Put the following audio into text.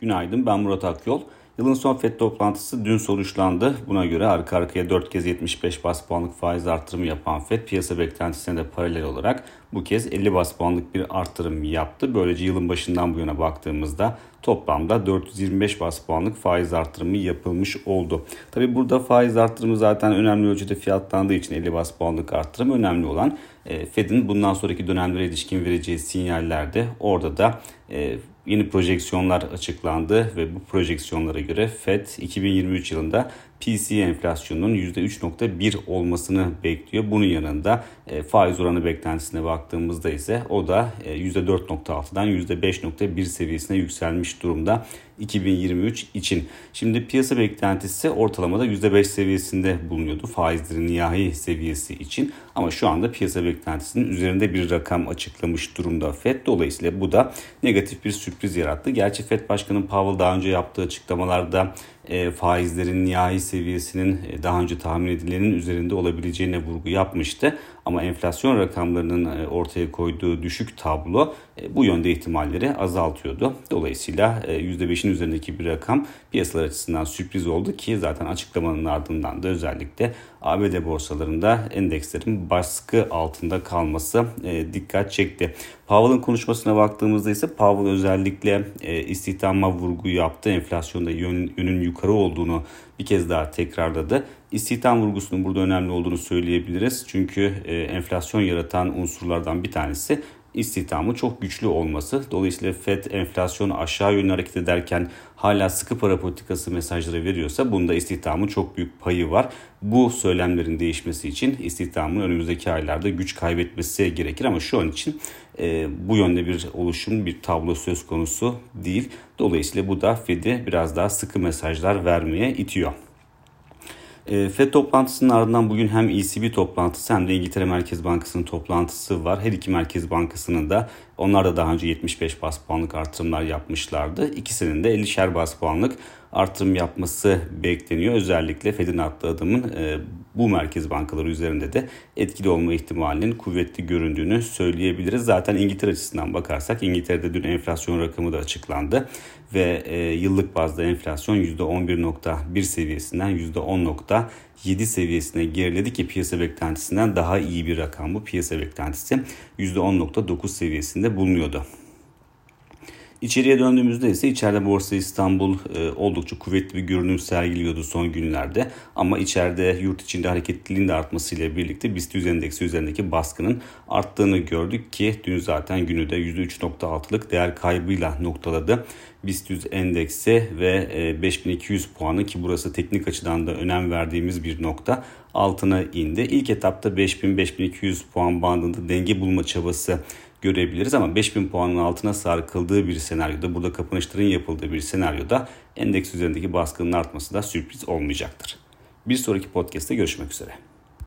Günaydın ben Murat Akyol. Yılın son FED toplantısı dün sonuçlandı. Buna göre arka arkaya 4 kez 75 bas puanlık faiz artırımı yapan FED piyasa beklentisine de paralel olarak bu kez 50 bas puanlık bir artırım yaptı. Böylece yılın başından bu yana baktığımızda toplamda 425 bas puanlık faiz artırımı yapılmış oldu. Tabi burada faiz artırımı zaten önemli ölçüde fiyatlandığı için 50 bas puanlık artırım önemli olan e, Fed'in bundan sonraki dönemlere ilişkin vereceği sinyallerde orada da e, yeni projeksiyonlar açıklandı ve bu projeksiyonlara göre Fed 2023 yılında PCE enflasyonunun %3.1 olmasını bekliyor. Bunun yanında e, faiz oranı beklentisine baktığımızda ise o da %4.6'dan %5.1 seviyesine yükselmiş durumda 2023 için. Şimdi piyasa beklentisi ortalamada %5 seviyesinde bulunuyordu faizlerin nihai seviyesi için. Ama şu anda piyasa beklentisinin üzerinde bir rakam açıklamış durumda FED. Dolayısıyla bu da negatif bir sürpriz yarattı. Gerçi FED Başkanı Powell daha önce yaptığı açıklamalarda e, faizlerin nihai seviyesinin e, daha önce tahmin edilenin üzerinde olabileceğine vurgu yapmıştı. Ama enflasyon rakamlarının e, ortaya koyduğu düşük tablo e, bu yönde ihtimalleri azaltıyordu. Dolayısıyla e, %5'in üzerindeki bir rakam piyasalar açısından sürpriz oldu ki zaten açıklamanın ardından da özellikle ABD borsalarında endekslerin baskı altında kalması dikkat çekti. Powell'ın konuşmasına baktığımızda ise Powell özellikle istihdama vurgu yaptı. Enflasyonda yönün yukarı olduğunu bir kez daha tekrarladı. İstihdam vurgusunun burada önemli olduğunu söyleyebiliriz. Çünkü e, enflasyon yaratan unsurlardan bir tanesi istihdamın çok güçlü olması. Dolayısıyla FED enflasyonu aşağı yönlü hareket ederken hala sıkı para politikası mesajları veriyorsa bunda istihdamın çok büyük payı var. Bu söylemlerin değişmesi için istihdamın önümüzdeki aylarda güç kaybetmesi gerekir ama şu an için e, bu yönde bir oluşum, bir tablo söz konusu değil. Dolayısıyla bu da Fed'i biraz daha sıkı mesajlar vermeye itiyor. E, FED toplantısının ardından bugün hem ECB toplantısı hem de İngiltere Merkez Bankası'nın toplantısı var. Her iki Merkez Bankası'nın da onlar da daha önce 75 bas puanlık artırımlar yapmışlardı. İkisinin de 50'şer bas puanlık artırım yapması bekleniyor. Özellikle Fed'in attığı adımın e, bu merkez bankaları üzerinde de etkili olma ihtimalinin kuvvetli göründüğünü söyleyebiliriz. Zaten İngiltere açısından bakarsak İngiltere'de dün enflasyon rakamı da açıklandı ve e, yıllık bazda enflasyon %11.1 seviyesinden %10.7 seviyesine geriledi ki piyasa beklentisinden daha iyi bir rakam bu. Piyasa beklentisi %10.9 seviyesinde bulunuyordu. İçeriye döndüğümüzde ise içeride Borsa İstanbul e, oldukça kuvvetli bir görünüm sergiliyordu son günlerde. Ama içeride yurt içinde hareketliliğin de artmasıyla birlikte BIST endeksi üzerindeki baskının arttığını gördük ki dün zaten günü de %3.6'lık değer kaybıyla noktaladı. BIST endeksi ve 5200 e, puanı ki burası teknik açıdan da önem verdiğimiz bir nokta altına indi. İlk etapta 5000-5200 puan bandında denge bulma çabası görebiliriz ama 5000 puanın altına sarkıldığı bir senaryoda burada kapanışların yapıldığı bir senaryoda endeks üzerindeki baskının artması da sürpriz olmayacaktır. Bir sonraki podcast'te görüşmek üzere.